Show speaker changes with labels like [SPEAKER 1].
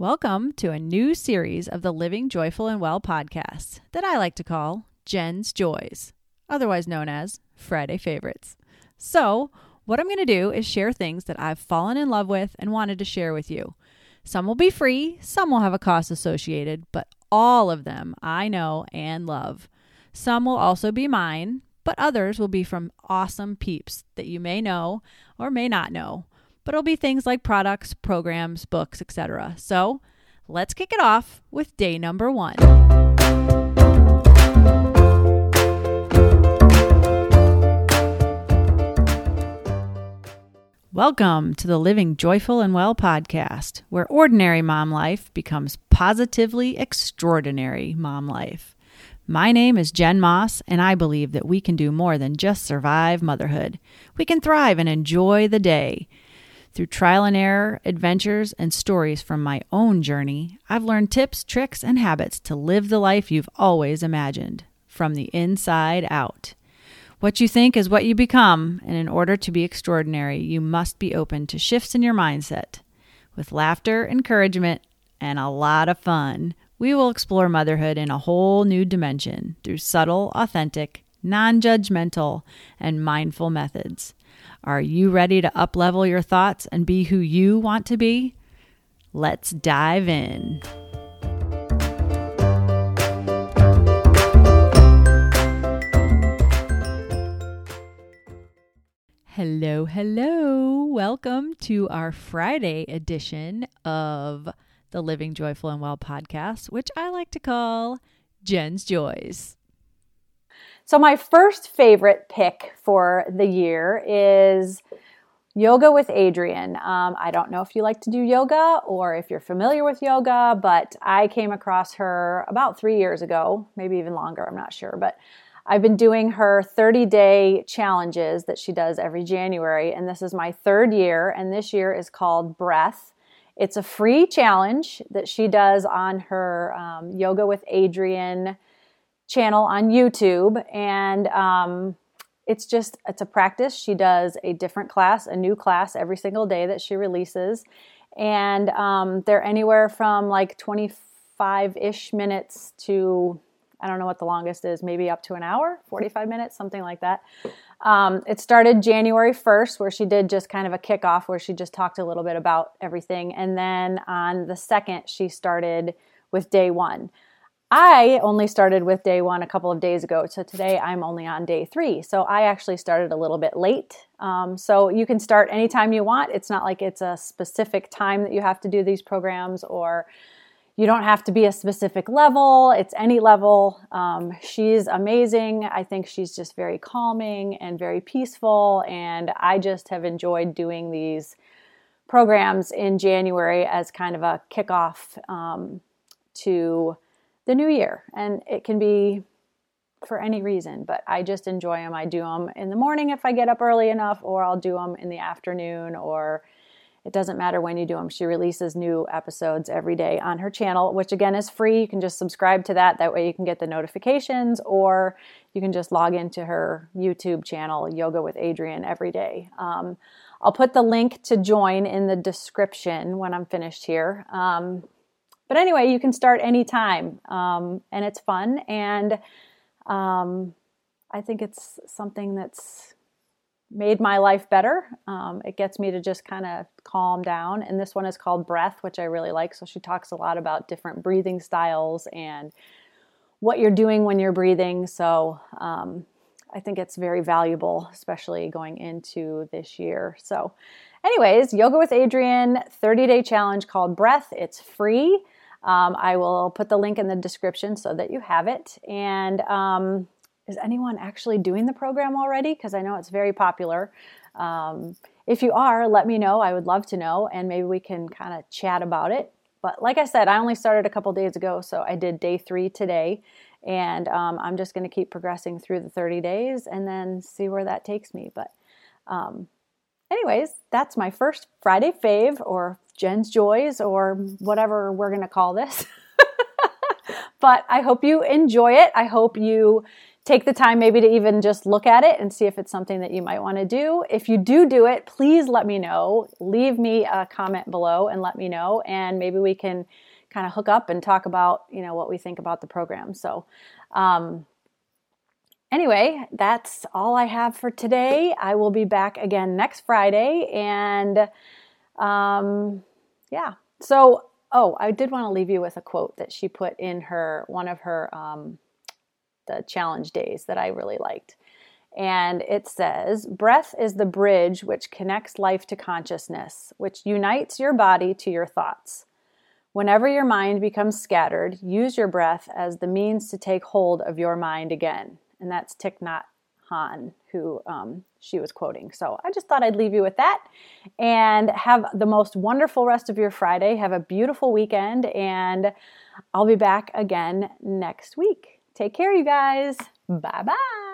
[SPEAKER 1] Welcome to a new series of the Living Joyful and Well podcast that I like to call Jen's Joys, otherwise known as Friday Favorites. So, what I'm going to do is share things that I've fallen in love with and wanted to share with you. Some will be free, some will have a cost associated, but all of them I know and love. Some will also be mine, but others will be from awesome peeps that you may know or may not know but it'll be things like products, programs, books, etc. So let's kick it off with day number one. Welcome to the Living Joyful and Well podcast, where ordinary mom life becomes positively extraordinary mom life. My name is Jen Moss, and I believe that we can do more than just survive motherhood. We can thrive and enjoy the day. Through trial and error, adventures, and stories from my own journey, I've learned tips, tricks, and habits to live the life you've always imagined from the inside out. What you think is what you become, and in order to be extraordinary, you must be open to shifts in your mindset. With laughter, encouragement, and a lot of fun, we will explore motherhood in a whole new dimension through subtle, authentic, non judgmental, and mindful methods. Are you ready to uplevel your thoughts and be who you want to be? Let's dive in. Hello, hello. Welcome to our Friday edition of the Living Joyful and Well podcast, which I like to call Jen's Joys.
[SPEAKER 2] So, my first favorite pick for the year is Yoga with Adriene. Um, I don't know if you like to do yoga or if you're familiar with yoga, but I came across her about three years ago, maybe even longer, I'm not sure. But I've been doing her 30 day challenges that she does every January, and this is my third year, and this year is called Breath. It's a free challenge that she does on her um, Yoga with Adriene channel on YouTube, and um, it's just it's a practice. She does a different class, a new class every single day that she releases, and um, they're anywhere from like 25 ish minutes to I don't know what the longest is, maybe up to an hour, 45 minutes, something like that. Um, it started January 1st, where she did just kind of a kickoff where she just talked a little bit about everything. And then on the second, she started with day one. I only started with day one a couple of days ago. So today I'm only on day three. So I actually started a little bit late. Um, so you can start anytime you want. It's not like it's a specific time that you have to do these programs or you don't have to be a specific level. It's any level. Um, she's amazing. I think she's just very calming and very peaceful. And I just have enjoyed doing these programs in January as kind of a kickoff um, to the new year. And it can be for any reason, but I just enjoy them. I do them in the morning if I get up early enough, or I'll do them in the afternoon, or it doesn't matter when you do them. She releases new episodes every day on her channel, which again is free. You can just subscribe to that. That way you can get the notifications, or you can just log into her YouTube channel, Yoga with Adriene, every day. Um, I'll put the link to join in the description when I'm finished here. Um, but anyway, you can start anytime, um, and it's fun. And um, I think it's something that's made my life better. Um, it gets me to just kind of calm down. And this one is called Breath, which I really like. So she talks a lot about different breathing styles and what you're doing when you're breathing. So um, I think it's very valuable, especially going into this year. So, anyways, Yoga with Adriene 30 day challenge called Breath. It's free. Um, I will put the link in the description so that you have it. And um, is anyone actually doing the program already? Because I know it's very popular. Um, if you are, let me know. I would love to know, and maybe we can kind of chat about it. But like I said, I only started a couple days ago, so I did day three today. And um, I'm just going to keep progressing through the 30 days and then see where that takes me. But, um, anyways, that's my first Friday fave or Jen's Joys or whatever we're going to call this. but I hope you enjoy it. I hope you take the time maybe to even just look at it and see if it's something that you might want to do. If you do do it, please let me know. Leave me a comment below and let me know, and maybe we can kind of hook up and talk about you know what we think about the program. So. Um, anyway, that's all I have for today. I will be back again next Friday, and um, yeah. So, oh, I did want to leave you with a quote that she put in her one of her um, the challenge days that I really liked. And it says, Breath is the bridge which connects life to consciousness, which unites your body to your thoughts. Whenever your mind becomes scattered, use your breath as the means to take hold of your mind again. And that's Thich Nhat Hanh, who um, she was quoting. So I just thought I'd leave you with that and have the most wonderful rest of your Friday. Have a beautiful weekend, and I'll be back again next week. Take care, you guys. Bye bye.